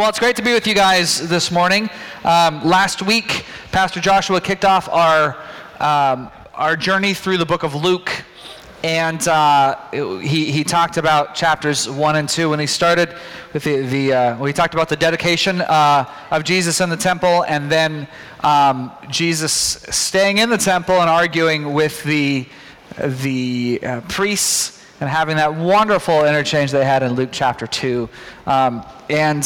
Well, it's great to be with you guys this morning. Um, last week, Pastor Joshua kicked off our, um, our journey through the book of Luke. And uh, he, he talked about chapters 1 and 2. And he started with the, the uh, well, he talked about the dedication uh, of Jesus in the temple and then um, Jesus staying in the temple and arguing with the, the uh, priests and having that wonderful interchange they had in Luke chapter 2. Um, and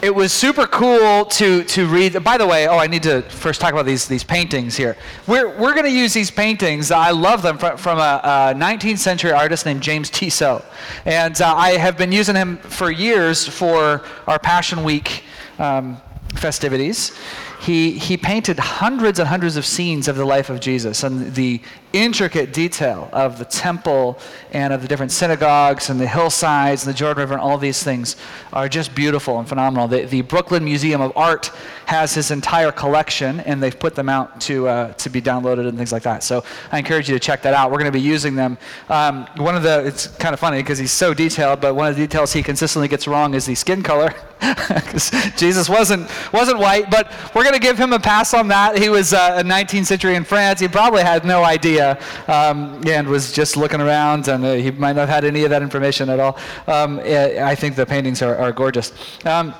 it was super cool to, to read. By the way, oh, I need to first talk about these, these paintings here. We're, we're going to use these paintings. I love them from, from a, a 19th century artist named James Tissot. And uh, I have been using him for years for our Passion Week um, festivities he, he painted hundreds and hundreds of scenes of the life of Jesus and the intricate detail of the temple and of the different synagogues and the hillsides and the Jordan River and all these things are just beautiful and phenomenal. The, the Brooklyn Museum of Art has his entire collection and they've put them out to, uh, to be downloaded and things like that. So I encourage you to check that out. We're going to be using them. Um, one of the, it's kind of funny because he's so detailed, but one of the details he consistently gets wrong is the skin color. Jesus wasn't, wasn't white, but we're going to give him a pass on that. He was uh, a 19th century in France. He probably had no idea um, and was just looking around, and uh, he might not have had any of that information at all. Um, I think the paintings are, are gorgeous. Um,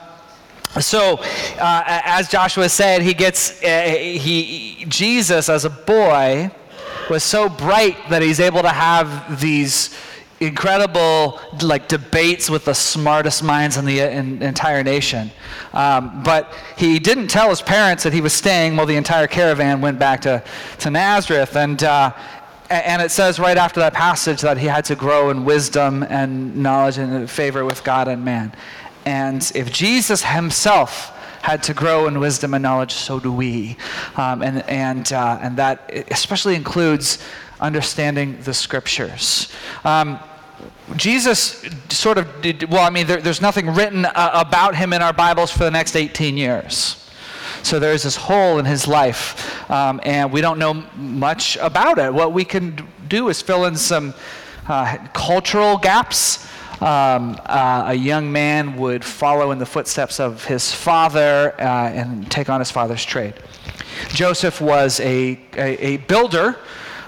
so, uh, as Joshua said, he gets uh, he Jesus as a boy was so bright that he's able to have these incredible like debates with the smartest minds in the in, entire nation. Um, but he didn't tell his parents that he was staying while the entire caravan went back to, to Nazareth. And, uh, and it says right after that passage that he had to grow in wisdom and knowledge and favor with God and man. And if Jesus himself had to grow in wisdom and knowledge, so do we. Um, and, and, uh, and that especially includes understanding the scriptures. Um, Jesus sort of did, well, I mean, there, there's nothing written uh, about him in our Bibles for the next 18 years. So there's this hole in his life, um, and we don't know much about it. What we can do is fill in some uh, cultural gaps. Um, uh, a young man would follow in the footsteps of his father uh, and take on his father's trade. Joseph was a, a, a builder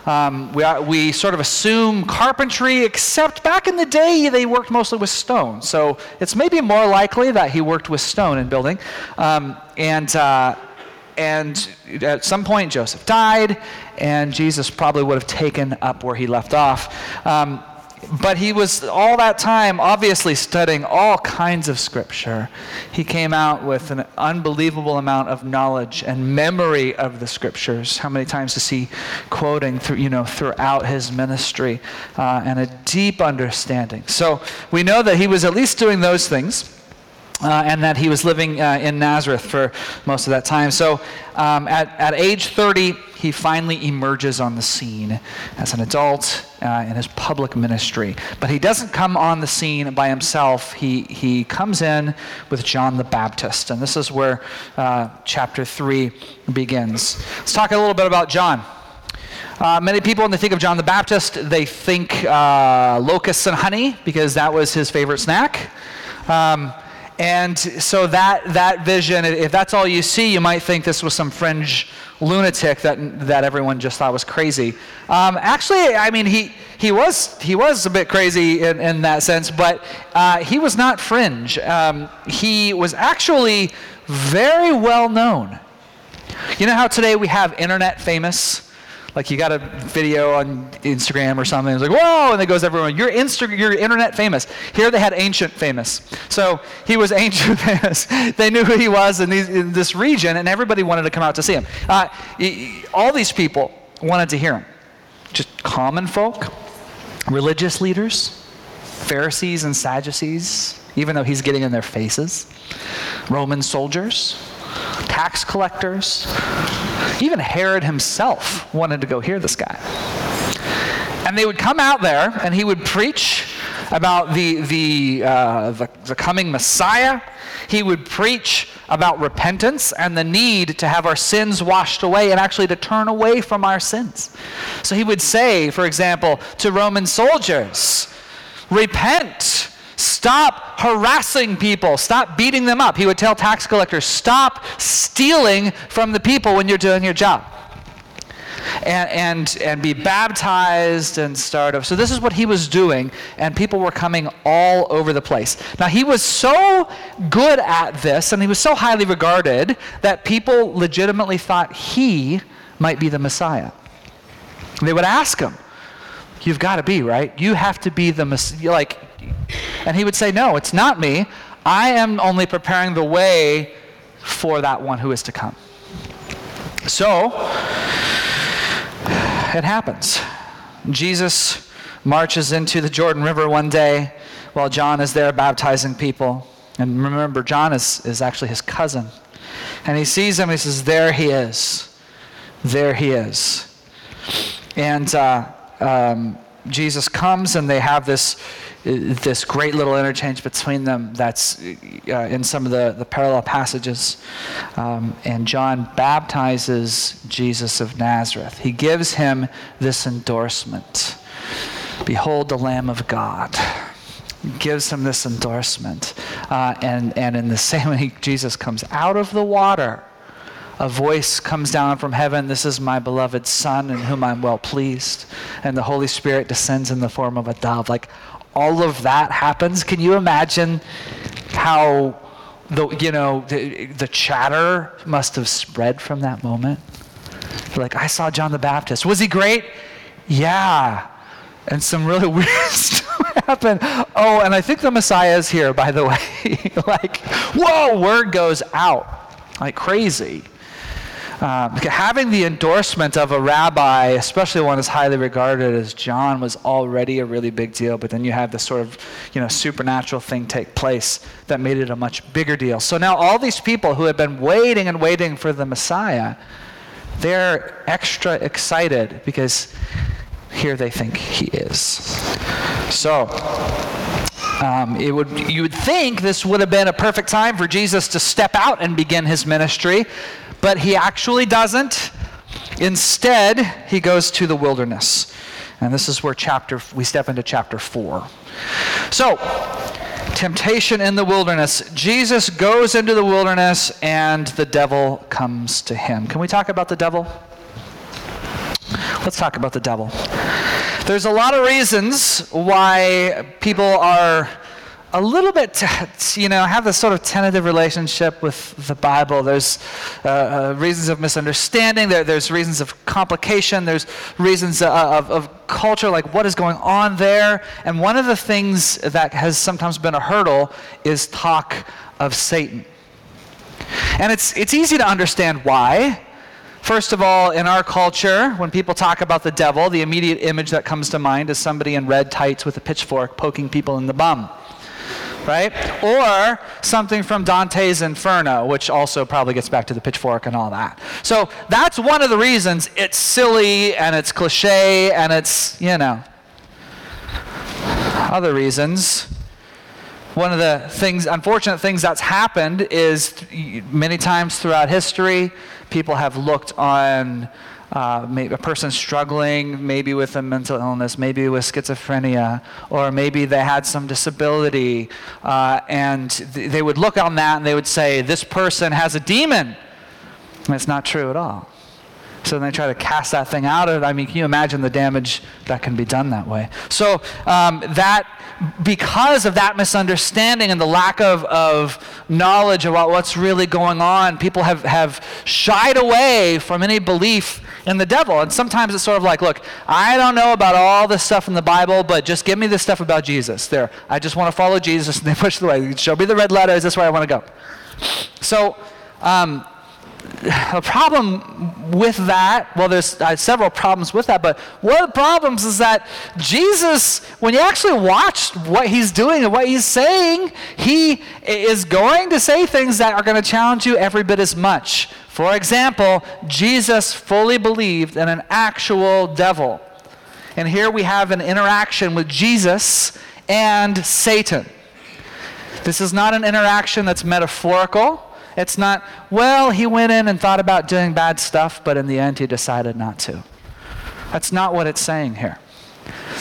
um, we, we sort of assume carpentry, except back in the day they worked mostly with stone. So it's maybe more likely that he worked with stone in building. Um, and, uh, and at some point, Joseph died, and Jesus probably would have taken up where he left off. Um, but he was all that time obviously studying all kinds of scripture. He came out with an unbelievable amount of knowledge and memory of the scriptures. How many times is he quoting through, you know, throughout his ministry uh, and a deep understanding? So we know that he was at least doing those things. Uh, and that he was living uh, in Nazareth for most of that time. So um, at, at age 30, he finally emerges on the scene as an adult uh, in his public ministry. But he doesn't come on the scene by himself, he, he comes in with John the Baptist. And this is where uh, chapter 3 begins. Let's talk a little bit about John. Uh, many people, when they think of John the Baptist, they think uh, locusts and honey because that was his favorite snack. Um, and so that, that vision, if that's all you see, you might think this was some fringe lunatic that, that everyone just thought was crazy. Um, actually, I mean, he, he, was, he was a bit crazy in, in that sense, but uh, he was not fringe. Um, he was actually very well known. You know how today we have internet famous? Like you got a video on Instagram or something. It's like, whoa, and it goes everyone. You're, Insta- you're internet famous. Here they had ancient famous. So he was ancient famous. they knew who he was in, these, in, this region, and everybody wanted to come out to see him. Uh, all these people wanted to hear him. Just common folk, religious leaders, Pharisees and Sadducees, even though he's getting in their faces, Roman soldiers, tax collectors, even Herod himself wanted to go hear this guy. And they would come out there and he would preach about the, the, uh, the, the coming Messiah. He would preach about repentance and the need to have our sins washed away and actually to turn away from our sins. So he would say, for example, to Roman soldiers, Repent stop harassing people, stop beating them up. He would tell tax collectors, stop stealing from the people when you're doing your job and, and, and be baptized and start over. So this is what he was doing, and people were coming all over the place. Now, he was so good at this, and he was so highly regarded, that people legitimately thought he might be the Messiah. They would ask him, You've got to be, right? You have to be the Messiah. Like, and he would say, No, it's not me. I am only preparing the way for that one who is to come. So, it happens. Jesus marches into the Jordan River one day while John is there baptizing people. And remember, John is, is actually his cousin. And he sees him, he says, There he is. There he is. And uh, um, Jesus comes, and they have this this great little interchange between them that's uh, in some of the, the parallel passages. Um, and John baptizes Jesus of Nazareth. He gives him this endorsement Behold the Lamb of God. He gives him this endorsement. Uh, and, and in the same way, Jesus comes out of the water a voice comes down from heaven This is my beloved Son, in whom I'm well pleased. And the Holy Spirit descends in the form of a dove. Like all of that happens, can you imagine how the you know the, the chatter must have spread from that moment? Like I saw John the Baptist. Was he great? Yeah. And some really weird stuff happened. Oh, and I think the Messiah is here, by the way. like, whoa, word goes out like crazy. Uh, having the endorsement of a rabbi, especially one as highly regarded as John, was already a really big deal. But then you have this sort of, you know, supernatural thing take place that made it a much bigger deal. So now all these people who had been waiting and waiting for the Messiah, they're extra excited because here they think he is. So. Um, it would, you would think this would have been a perfect time for Jesus to step out and begin his ministry, but he actually doesn't. Instead, he goes to the wilderness. And this is where chapter we step into chapter 4. So, temptation in the wilderness. Jesus goes into the wilderness and the devil comes to him. Can we talk about the devil? Let's talk about the devil. There's a lot of reasons why people are a little bit, you know, have this sort of tentative relationship with the Bible. There's uh, uh, reasons of misunderstanding, there, there's reasons of complication, there's reasons uh, of, of culture, like what is going on there. And one of the things that has sometimes been a hurdle is talk of Satan. And it's, it's easy to understand why. First of all, in our culture, when people talk about the devil, the immediate image that comes to mind is somebody in red tights with a pitchfork poking people in the bum right? Or something from Dante's Inferno, which also probably gets back to the pitchfork and all that. So that's one of the reasons it's silly and it's cliche and it's, you know, other reasons. One of the things, unfortunate things that's happened is many times throughout history, people have looked on uh, a person struggling maybe with a mental illness, maybe with schizophrenia, or maybe they had some disability, uh, and th- they would look on that and they would say, This person has a demon. And it's not true at all. So then they try to cast that thing out of it. I mean, can you imagine the damage that can be done that way? So um, that because of that misunderstanding and the lack of, of knowledge about what's really going on, people have, have shied away from any belief in the devil. And sometimes it's sort of like, look, I don't know about all this stuff in the Bible, but just give me this stuff about Jesus. There, I just want to follow Jesus. And they push it away. Show me the red letters. That's where I want to go. So, um, a problem with that, well, there's uh, several problems with that, but one of the problems is that Jesus, when you actually watch what he's doing and what he's saying, he is going to say things that are going to challenge you every bit as much. For example, Jesus fully believed in an actual devil. And here we have an interaction with Jesus and Satan. This is not an interaction that's metaphorical. It's not, well, he went in and thought about doing bad stuff, but in the end he decided not to. That's not what it's saying here.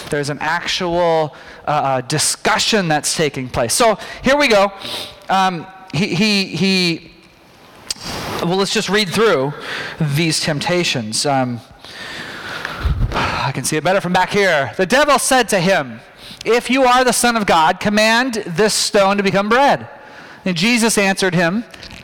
there's an actual uh, uh, discussion that's taking place. So here we go. Um, he, he, he, well, let's just read through these temptations. Um, I can see it better from back here. The devil said to him, If you are the Son of God, command this stone to become bread. And Jesus answered him,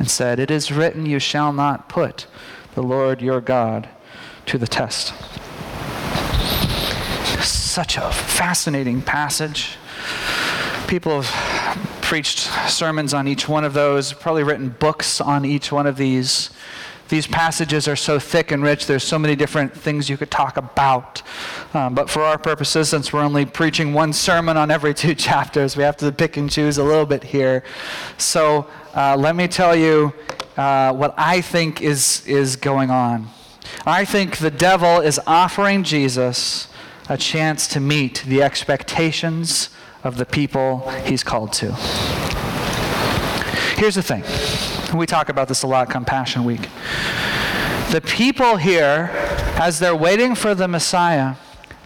and said, It is written, You shall not put the Lord your God to the test. Such a fascinating passage. People have preached sermons on each one of those, probably written books on each one of these. These passages are so thick and rich, there's so many different things you could talk about. Um, but for our purposes, since we're only preaching one sermon on every two chapters, we have to pick and choose a little bit here. So uh, let me tell you uh, what I think is, is going on. I think the devil is offering Jesus a chance to meet the expectations of the people he's called to. Here's the thing we talk about this a lot, Compassion Week. The people here, as they're waiting for the Messiah,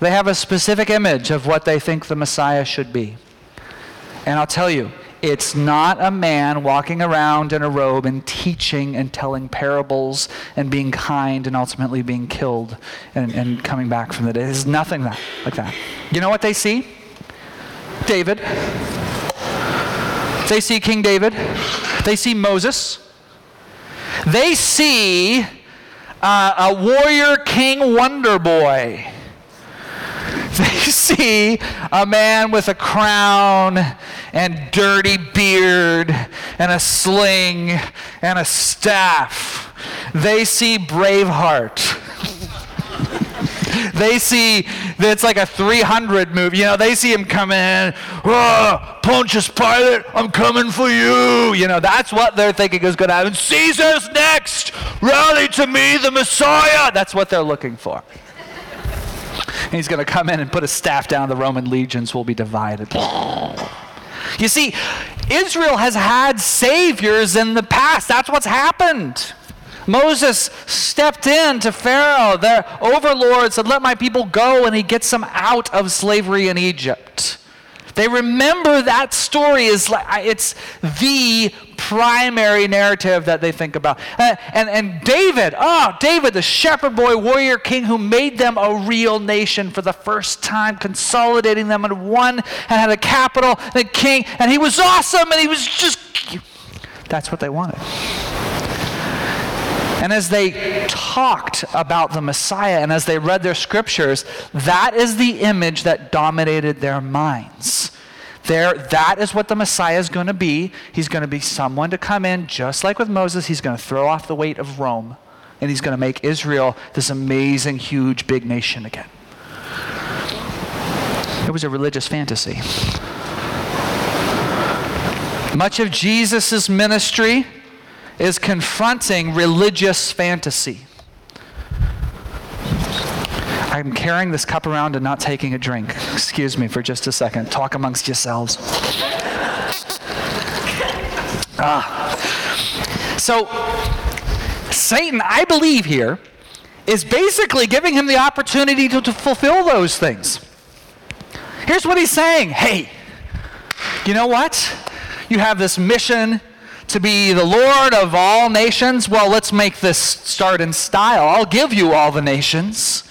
they have a specific image of what they think the Messiah should be. And I'll tell you, it's not a man walking around in a robe and teaching and telling parables and being kind and ultimately being killed and, and coming back from the dead. It's nothing that, like that. You know what they see? David. They see King David. They see Moses. They see uh, a warrior king wonder boy. They see a man with a crown and dirty beard and a sling and a staff. They see Braveheart. they see it's like a 300 movie. You know, they see him come in, oh, Pontius Pilate, I'm coming for you. You know, that's what they're thinking is going to happen. Caesar's next. Rally to me, the Messiah. That's what they're looking for. And he's going to come in and put a staff down. The Roman legions will be divided. You see, Israel has had saviors in the past. That's what's happened. Moses stepped in to Pharaoh, the overlord, said, Let my people go, and he gets them out of slavery in Egypt. They remember that story is like it's the primary narrative that they think about. Uh, and, and David, oh, David, the shepherd boy, warrior king who made them a real nation for the first time, consolidating them in one and had a capital and a king, and he was awesome and he was just. That's what they wanted. And as they talked about the Messiah and as they read their scriptures, that is the image that dominated their minds. There, that is what the Messiah is going to be. He's going to be someone to come in, just like with Moses, he's going to throw off the weight of Rome, and he's going to make Israel this amazing, huge, big nation again. It was a religious fantasy. Much of Jesus' ministry is confronting religious fantasy. I'm carrying this cup around and not taking a drink. Excuse me for just a second. Talk amongst yourselves. Ah. So, Satan, I believe here, is basically giving him the opportunity to, to fulfill those things. Here's what he's saying Hey, you know what? You have this mission to be the Lord of all nations. Well, let's make this start in style. I'll give you all the nations.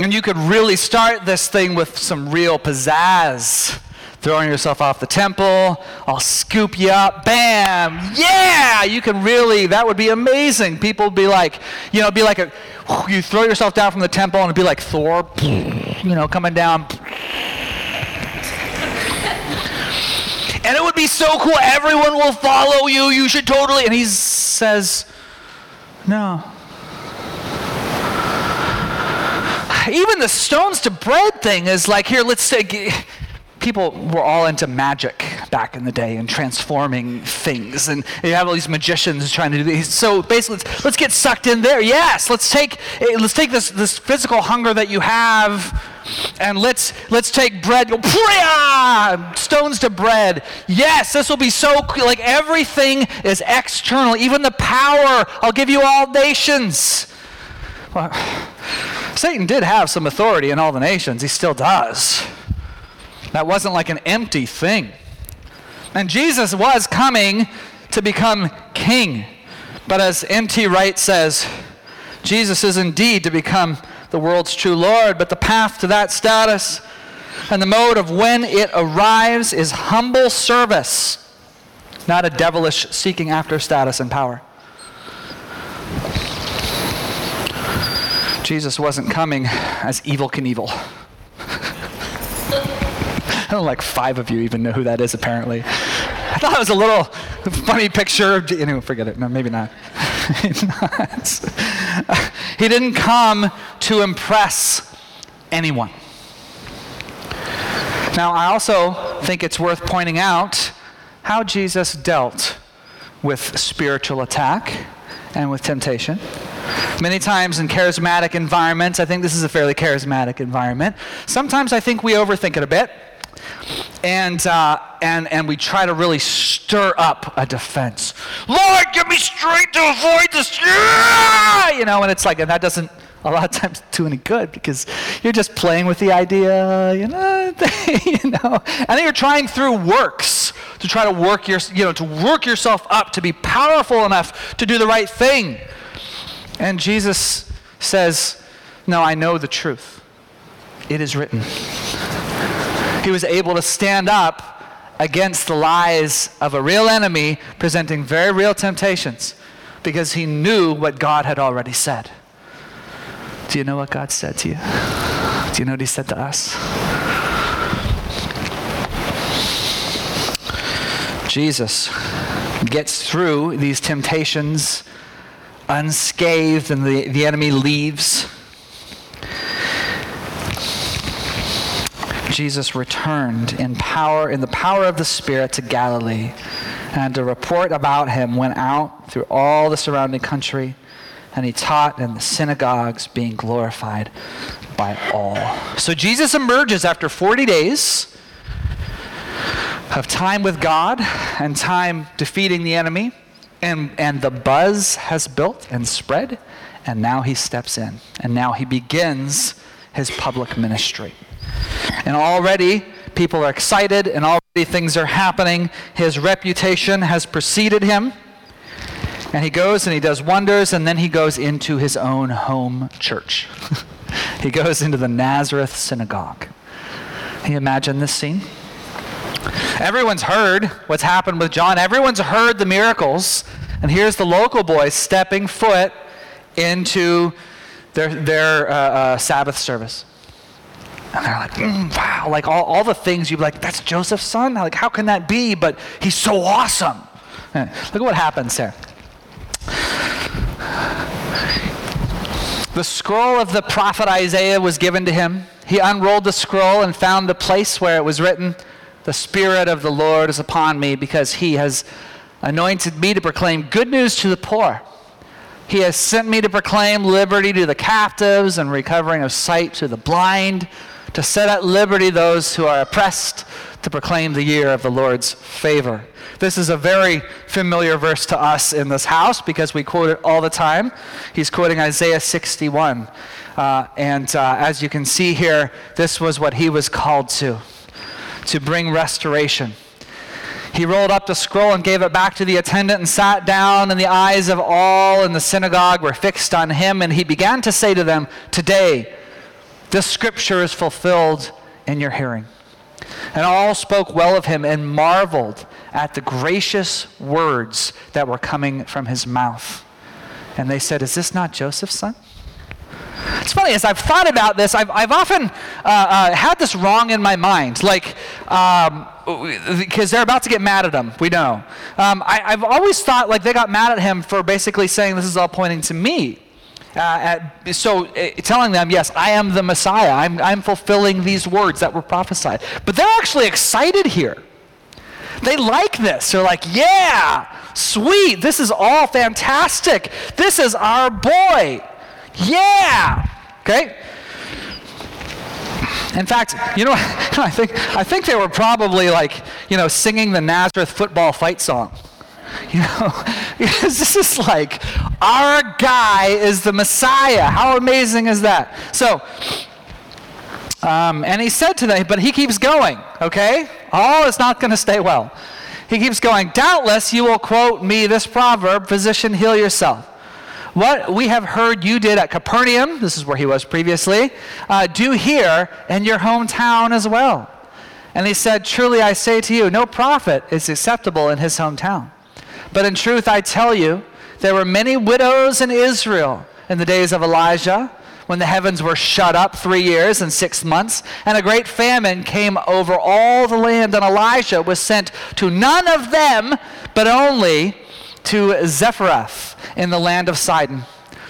And you could really start this thing with some real pizzazz. throwing yourself off the temple. I'll scoop you up. Bam! Yeah! You can really, that would be amazing. People would be like, you know, be like a, you throw yourself down from the temple and it'd be like Thor, you know, coming down. And it would be so cool. Everyone will follow you. You should totally. And he says, No. Even the stones to bread thing is like, here, let's take. People were all into magic back in the day and transforming things. And you have all these magicians trying to do these. So basically, let's, let's get sucked in there. Yes, let's take, eh, let's take this, this physical hunger that you have and let's let's take bread go stones to bread yes this will be so like everything is external even the power i'll give you all nations well, satan did have some authority in all the nations. He still does. That wasn't like an empty thing. And jesus was coming to become king. But as N.T. Wright says jesus is indeed to become the world's true Lord, but the path to that status and the mode of when it arrives is humble service, not a devilish seeking after status and power. Jesus wasn't coming as Evel Knievel. I don't like five of you even know who that is, apparently. I thought it was a little funny picture. Anyway, forget it. No, maybe not. he didn't come to impress anyone. Now, I also think it's worth pointing out how Jesus dealt with spiritual attack and with temptation. Many times in charismatic environments, I think this is a fairly charismatic environment. Sometimes I think we overthink it a bit and, uh, and, and we try to really stir up a defense. Lord, give me strength to avoid this. Yeah! You know, and it's like, and that doesn't a lot of times do any good because you're just playing with the idea, you know, you know, and then you're trying through works to try to work your, you know, to work yourself up to be powerful enough to do the right thing. And Jesus says, "No, I know the truth. It is written." he was able to stand up against the lies of a real enemy presenting very real temptations because he knew what God had already said. Do you know what God said to you? Do you know what he said to us? Jesus gets through these temptations unscathed, and the, the enemy leaves. Jesus returned in power, in the power of the Spirit to Galilee, and a report about him went out through all the surrounding country, and he taught in the synagogues, being glorified by all. So Jesus emerges after 40 days of time with God and time defeating the enemy, and, and the buzz has built and spread, and now he steps in, and now he begins his public ministry. And already people are excited and already things are happening. His reputation has preceded him. And he goes and he does wonders, and then he goes into his own home church. he goes into the Nazareth synagogue. Can you imagine this scene? Everyone's heard what's happened with John. Everyone's heard the miracles. And here's the local boy stepping foot into their, their uh, uh, Sabbath service. And they're like, mm, wow, like all, all the things you'd be like, that's Joseph's son? Like, how can that be? But he's so awesome. And look at what happens there. The scroll of the prophet Isaiah was given to him. He unrolled the scroll and found the place where it was written, The Spirit of the Lord is upon me because he has anointed me to proclaim good news to the poor. He has sent me to proclaim liberty to the captives and recovering of sight to the blind to set at liberty those who are oppressed, to proclaim the year of the Lord's favor. This is a very familiar verse to us in this house because we quote it all the time. He's quoting Isaiah 61. Uh, and uh, as you can see here, this was what he was called to to bring restoration. He rolled up the scroll and gave it back to the attendant and sat down, and the eyes of all in the synagogue were fixed on him. And he began to say to them, Today, this scripture is fulfilled in your hearing. And all spoke well of him and marveled at the gracious words that were coming from his mouth. And they said, Is this not Joseph's son? It's funny, as I've thought about this, I've, I've often uh, uh, had this wrong in my mind. Like, um, because they're about to get mad at him, we know. Um, I, have always thought like they got mad at him for basically saying this is all pointing to me. Uh, at, so uh, telling them, yes, I am the Messiah. I'm, I'm fulfilling these words that were prophesied. But they're actually excited here. They like this. They're like, yeah, sweet. This is all fantastic. This is our boy. Yeah. Okay? In fact, you know, I think, I think they were probably like, you know, singing the Nazareth football fight song. You know, because this is like, our guy is the Messiah. How amazing is that? So, um, and he said to them, but he keeps going, okay? All is not going to stay well. He keeps going, doubtless you will quote me this proverb, physician, heal yourself. What we have heard you did at Capernaum, this is where he was previously, uh, do here in your hometown as well. And he said, Truly I say to you, no prophet is acceptable in his hometown. But in truth I tell you, there were many widows in Israel in the days of Elijah when the heavens were shut up three years and six months, and a great famine came over all the land, and Elijah was sent to none of them, but only to Zarephath in the land of Sidon,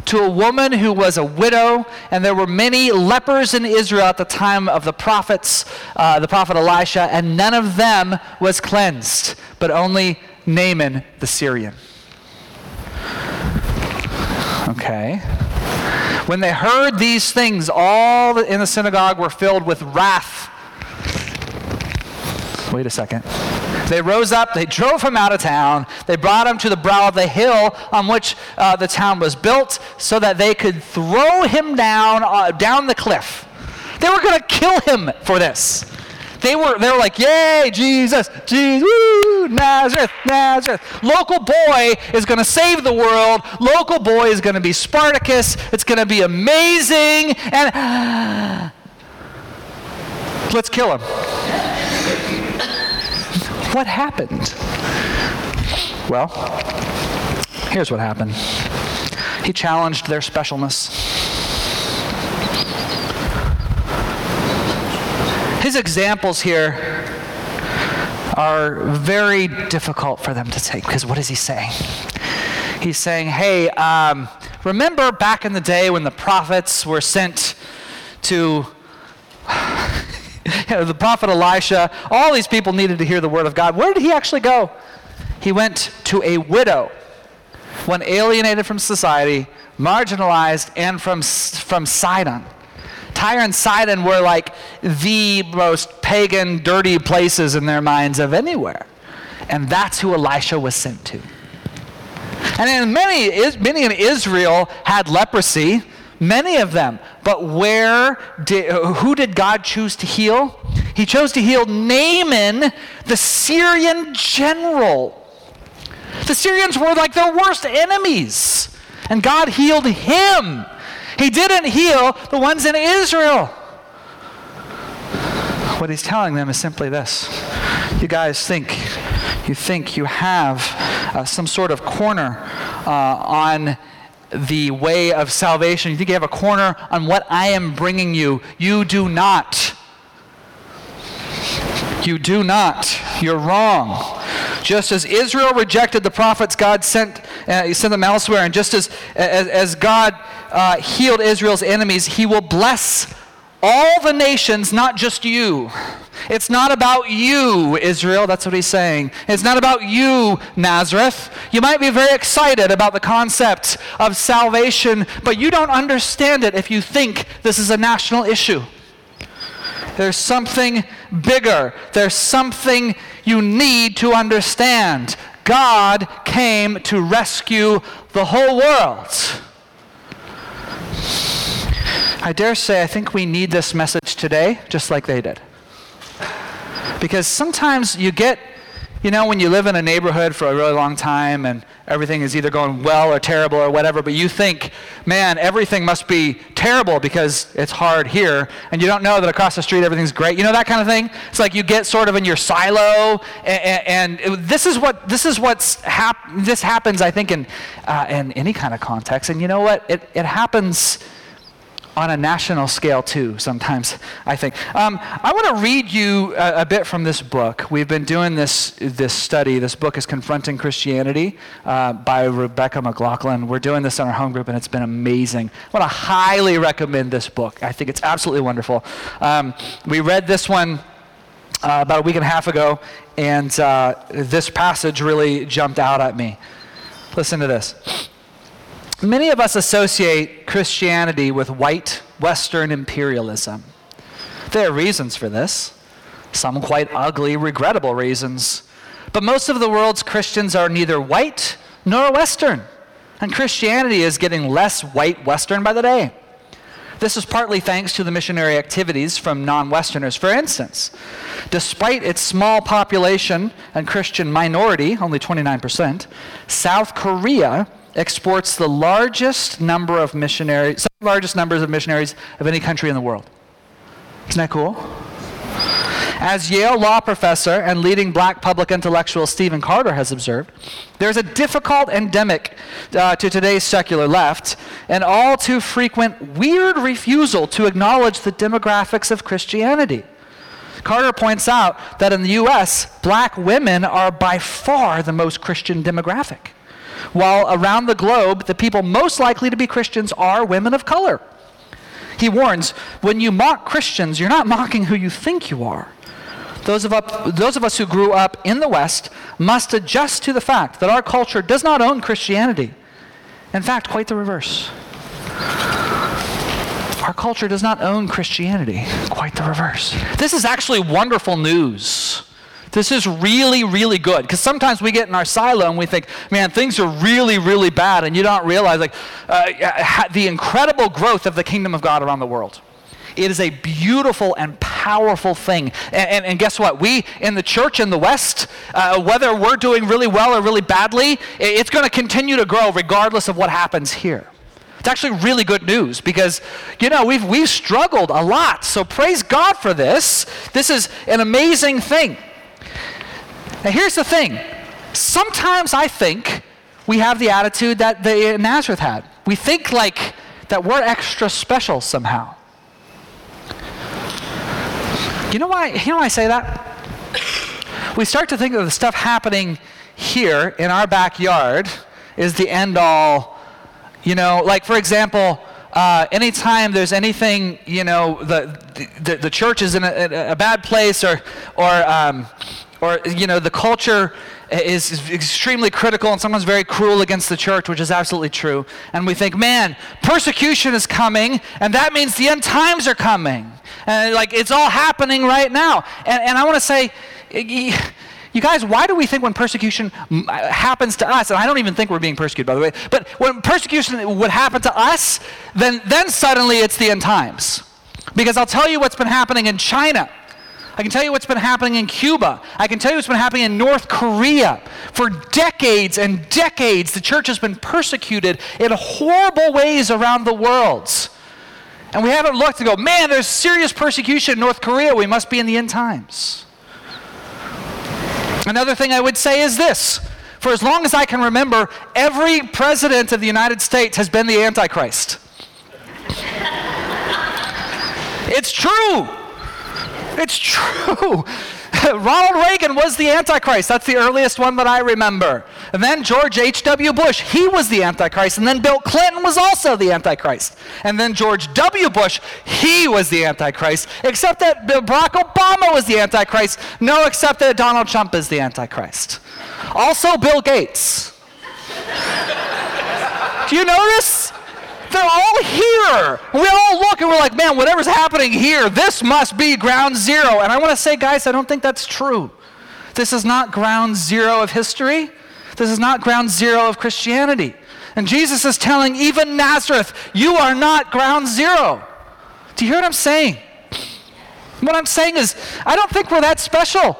to a woman who was a widow, and there were many lepers in Israel at the time of the prophets, uh, the prophet Elisha, and none of them was cleansed, but only Naaman the Syrian. Okay. When they heard these things, all in the synagogue were filled with wrath. Wait a second. They rose up, they drove him out of town, they brought him to the brow of the hill on which uh, the town was built so that they could throw him down, uh, down the cliff. They were going to kill him for this. They were, they were like, yay, Jesus, Jesus, woo, Nazareth, Nazareth. Local boy is going to save the world. Local boy is going to be Spartacus. It's going to be amazing. And let's kill him. What happened? Well, here's what happened he challenged their specialness. His examples here are very difficult for them to take because what is he saying? He's saying, hey, um, remember back in the day when the prophets were sent to the prophet Elisha, all these people needed to hear the word of God. Where did he actually go? He went to a widow, one alienated from society, marginalized, and from, from Sidon. Tyre and Sidon were like the most pagan, dirty places in their minds of anywhere. And that's who Elisha was sent to. And many, many in Israel had leprosy. Many of them. But where did, who did God choose to heal? He chose to heal Naaman, the Syrian general. The Syrians were like their worst enemies. And God healed him. He didn't heal the ones in Israel. What he's telling them is simply this You guys think, you think you have uh, some sort of corner uh, on the way of salvation. You think you have a corner on what I am bringing you. You do not. You do not. You're wrong. Just as Israel rejected the prophets, God sent, uh, sent them elsewhere. And just as, as, as God uh, healed Israel's enemies, He will bless all the nations, not just you. It's not about you, Israel. That's what he's saying. It's not about you, Nazareth. You might be very excited about the concept of salvation, but you don't understand it if you think this is a national issue. There's something bigger. There's something you need to understand. God came to rescue the whole world. I dare say, I think we need this message today, just like they did. Because sometimes you get, you know, when you live in a neighborhood for a really long time and, everything is either going well or terrible or whatever, but you think, man, everything must be terrible because it's hard here, and you don't know that across the street everything's great. You know that kind of thing? It's like you get sort of in your silo, and, and, this is what this is what's hap- this happens, I think, in uh, in any kind of context. And you know what? It it happens on a national scale too sometimes i think. Um, i want to read you a, a, bit from this book. We've been doing this, this study. This book is confronting christianity uh, by rebecca mclaughlin. We're doing this in our home group and it's been amazing. I want to highly recommend this book. I think it's absolutely wonderful. Um, we read this one uh, about a week and a half ago and uh, this passage really jumped out at me. Listen to this Many of us associate Christianity with white Western imperialism. There are reasons for this, some quite ugly, regrettable reasons. But most of the world's Christians are neither white nor Western, and Christianity is getting less white Western by the day. This is partly thanks to the missionary activities from non Westerners. For instance, despite its small population and Christian minority, only 29%, South Korea exports the largest number of missionaries, largest numbers of missionaries of any country in the world. Isn't that cool? As Yale law professor and leading black public intellectual Stephen Carter has observed, there's a difficult endemic uh, to today's secular left, an all too frequent weird refusal to acknowledge the demographics of Christianity. Carter points out that in the U.S., black women are by far the most Christian demographic while around the globe, the people most likely to be Christians are women of color. He warns when you mock Christians, you're not mocking who you think you are. Those of, up, those of us who grew up in the West must adjust to the fact that our culture does not own Christianity. In fact, quite the reverse. Our culture does not own Christianity, quite the reverse. This is actually wonderful news this is really, really good. Because sometimes we get in our silo and we think, man, things are really, really bad. And you don't realize like uh, the incredible growth of the kingdom of God around the world. It is a beautiful and powerful thing. And, and, and, guess what? We in the church in the West, uh, whether we're doing really well or really badly, it's going to continue to grow regardless of what happens here. It's actually really good news because, you know, we've, we've struggled a lot. So praise God for this. This is an amazing thing. Now, here's the thing sometimes I think we have the attitude that the Nazareth had. We think like that we're extra special somehow. You know why? You know why I say that? We start to think that the stuff happening here in our backyard is the end all. You know, like for example, uh, anytime there's anything, you know, the, the, the church is in a, a bad place or, or um, or, you know, the culture is, extremely critical and sometimes very cruel against the church, which is absolutely true. And we think, man, persecution is coming, and that means the end times are coming. And like, it's all happening right now. And, and I want to say, you guys, why do we think when persecution happens to us, and I don't even think we're being persecuted, by the way, but when persecution would happen to us, then, then suddenly it's the end times. Because I'll tell you what's been happening in China. I can tell you what's been happening in Cuba. I can tell you what's been happening in North Korea. For decades and decades, the church has been persecuted in horrible ways around the world. And we haven't looked to go, man, there's serious persecution in North Korea. We must be in the end times. Another thing I would say is this for as long as I can remember, every president of the United States has been the Antichrist. it's true. It's true. Ronald Reagan was the Antichrist. That's the earliest one that I remember. And then George H.W. Bush, he was the Antichrist. And then Bill Clinton was also the Antichrist. And then George W. Bush, he was the Antichrist. Except that Barack Obama was the Antichrist. No, except that Donald Trump is the Antichrist. Also, Bill Gates. Do you notice? They're all here. We all look and we're like, man, whatever's happening here, this must be ground zero. And I want to say, guys, I don't think that's true. This is not ground zero of history. This is not ground zero of Christianity. And Jesus is telling even Nazareth, you are not ground zero. Do you hear what I'm saying? What I'm saying is, I don't think we're that special.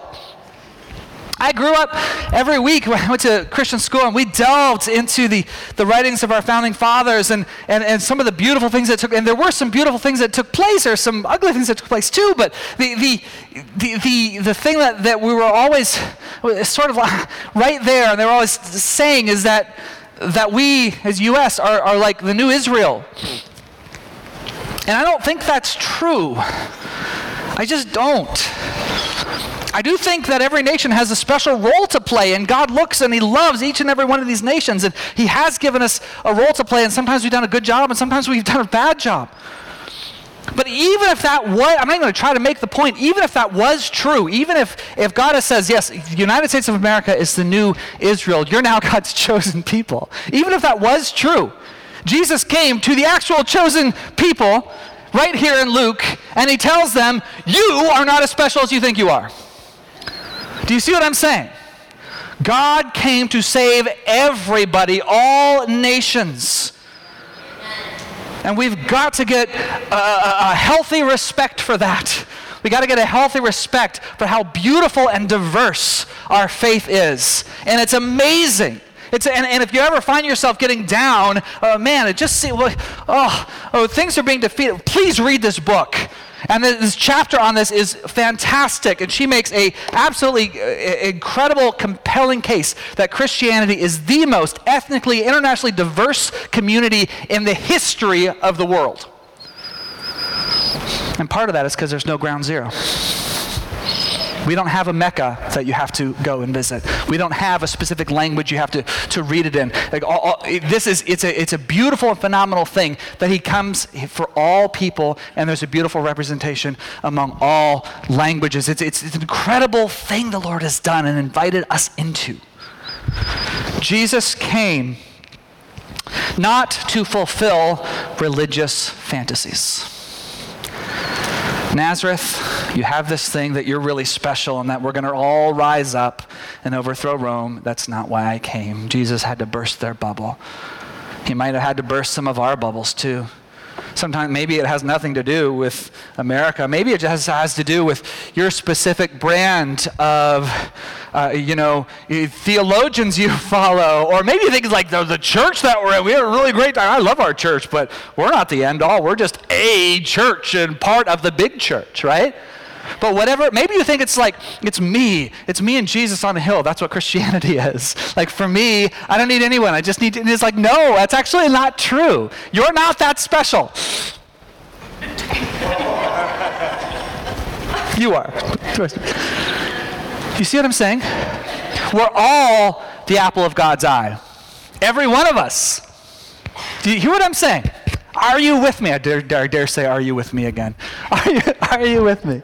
I grew up every week I went to Christian school and we delved into the, the writings of our founding fathers and, and, and some of the beautiful things that took, and there were some beautiful things that took place, or some ugly things that took place too, but the, the, the, the, the thing that, that we were always sort of right there and they were always saying is that, that we as U.S. are, are like the new Israel. And I don't think that's true. I just don't. I do think that every nation has a special role to play, and God looks and He loves each and every one of these nations, and He has given us a role to play, and sometimes we've done a good job, and sometimes we've done a bad job. But even if that was, I'm not going to try to make the point, even if that was true, even if, if God says, yes, the United States of America is the new Israel, you're now God's chosen people, even if that was true, Jesus came to the actual chosen people right here in Luke, and he tells them, You are not as special as you think you are. Do you see what I'm saying? God came to save everybody, all nations. And we've got to get a, a healthy respect for that. We got to get a healthy respect for how beautiful and diverse our faith is. And it's amazing. It's, and, and if you ever find yourself getting down, uh, man, it just seems, oh, oh, things are being defeated. Please read this book. And this chapter on this is fantastic, and she makes a absolutely uh, incredible, compelling case that Christianity is the most ethnically, internationally diverse community in the history of the world. And part of that is because there's no ground zero. We don't have a Mecca that you have to go and visit. We don't have a specific language you have to, to read it in. Like all, all, this is it's a it's a beautiful and phenomenal thing that he comes for all people, and there's a beautiful representation among all languages. It's, it's, it's an incredible thing the Lord has done and invited us into. Jesus came not to fulfill religious fantasies. Nazareth, you have this thing that you're really special and that we're going to all rise up and overthrow Rome. That's not why I came. Jesus had to burst their bubble. He might have had to burst some of our bubbles too. Sometimes maybe it has nothing to do with America. Maybe it just has to do with your specific brand of, uh, you know, theologians you follow. Or maybe think like the, the church that we're in. We had a really great time. I love our church, but we're not the end all. We're just a church and part of the big church, right? But whatever, maybe you think it's like, it's me. It's me and Jesus on a hill. That's what Christianity is. Like for me, I don't need anyone. I just need, to, it's like, no, that's actually not true. You're not that special. you are. You see what I'm saying? We're all the apple of God's eye. Every one of us. Do you hear what I'm saying? Are you with me? I dare, dare, dare say, Are you with me again? Are you, are you with me?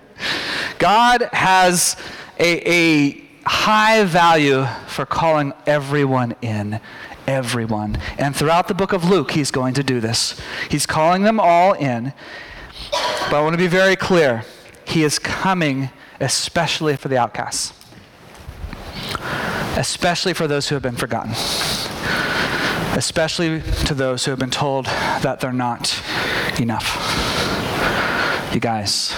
God has a, a high value for calling everyone in. Everyone. And throughout the book of Luke, he's going to do this. He's calling them all in. But I want to be very clear. He is coming especially for the outcasts, especially for those who have been forgotten especially to those who have been told that they're not enough. You guys,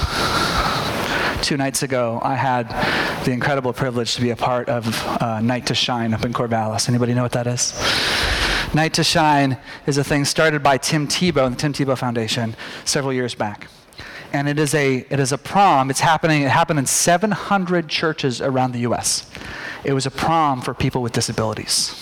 two nights ago, I had the incredible privilege to be a part of uh, Night to Shine up in Corvallis. Anybody know what that is? Night to Shine is a thing started by Tim Tebow and the Tim Tebow Foundation several years back. And it is a, it is a prom. It's happening, it happened in 700 churches around the U.S. It was a prom for people with disabilities.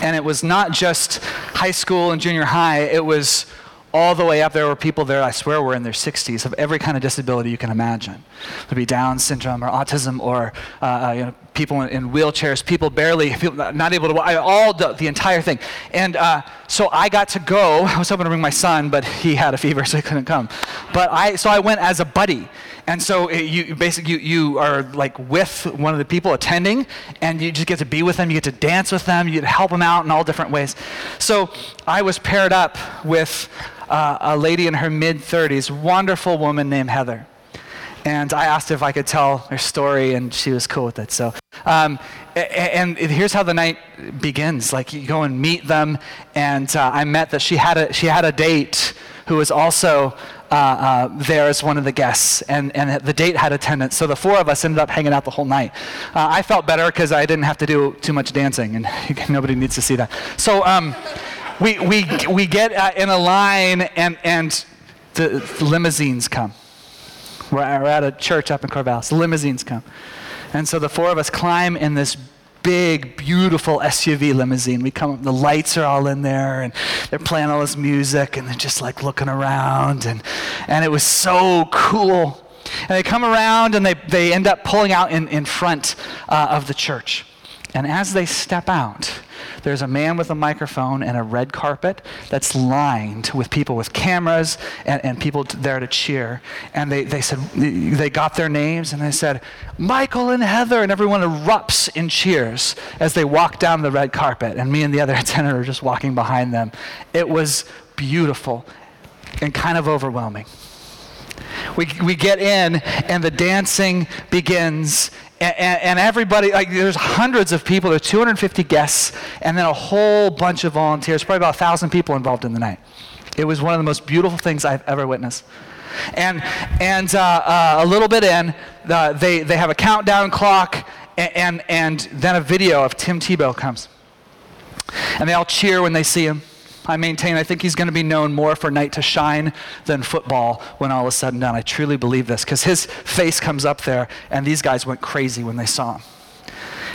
And it was not just high school and junior high, it was all the way up. There were people there, I swear, were in their 60s of every kind of disability you can imagine. It would be Down syndrome or autism or uh, uh you know, people in, in, wheelchairs, people barely, people not able to walk, all the, the entire thing. And uh, so I got to go. I was hoping to bring my son, but he had a fever, so he couldn't come. But I, so I went as a buddy. And so you basically you, you are like with one of the people attending, and you just get to be with them. You get to dance with them. You get to help them out in all different ways. So I was paired up with uh, a lady in her mid 30s, wonderful woman named Heather. And I asked if I could tell her story, and she was cool with it. So, um, and here's how the night begins. Like you go and meet them, and uh, I met that she had a she had a date who was also uh, uh, there as one of the guests, and, and the date had attendance. So the four of us ended up hanging out the whole night. Uh, I felt better because I didn't have to do too much dancing, and nobody needs to see that. So um, we, we, we get uh, in a line, and, and the, limousines come. We're, we're at a church up in Corvallis. The limousines come. And so the four of us climb in this big, beautiful SUV limousine. We come up, the lights are all in there, and they're playing all this music, and they're just like looking around, and, and it was so cool. And they come around, and they, they end up pulling out in, in front uh, of the church. And as they step out, there's a man with a microphone and a red carpet that's lined with people with cameras and, and people t- there to cheer. And they, they said, they got their names and they said, Michael and Heather. And everyone erupts in cheers as they walk down the red carpet. And me and the other attendant are just walking behind them. It was beautiful and kind of overwhelming. We, we get in, and the dancing begins, and, and, everybody, like there's hundreds of people, there's 250 guests, and then a whole bunch of volunteers, probably about 1,000 people involved in the night. It was one of the most beautiful things I've ever witnessed. And, and uh, uh, a little bit in, uh, they, they have a countdown clock, and, and, and then a video of Tim Tebow comes. And they all cheer when they see him. I maintain I think he's going to be known more for Night to Shine than football when all is said and done. I truly believe this because his face comes up there, and these guys went crazy when they saw him.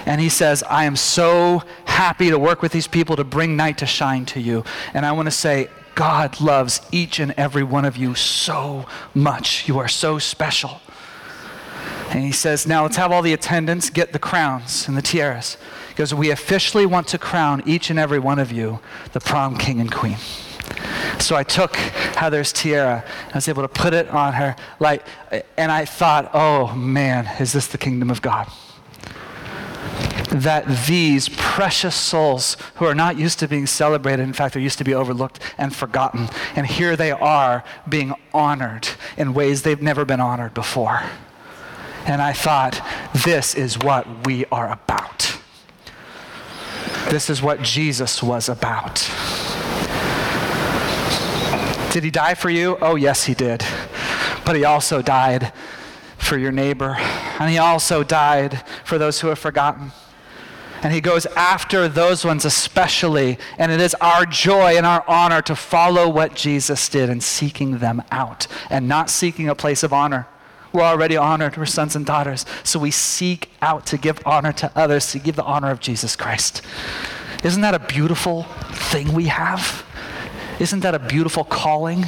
And he says, I am so happy to work with these people to bring Night to Shine to you. And I want to say, God loves each and every one of you so much. You are so special. And he says, Now let's have all the attendants get the crowns and the tiaras because we officially want to crown each and every one of you the prom king and queen. So I took Heather's tiara. I was able to put it on her, like, and I thought, oh man, is this the kingdom of God? That these precious souls who are not used to being celebrated, in fact, they're used to be overlooked and forgotten, and here they are being honored in ways they've never been honored before. And I thought, this is what we are about. This is what Jesus was about. Did he die for you? Oh, yes, he did. But he also died for your neighbor, and he also died for those who have forgotten. And he goes after those ones especially. And it is our joy and our honor to follow what Jesus did in seeking them out and not seeking a place of honor. We're already honored. We're sons and daughters. So we seek out to give honor to others, to give the honor of Jesus Christ. Isn't that a beautiful thing we have? Isn't that a beautiful calling?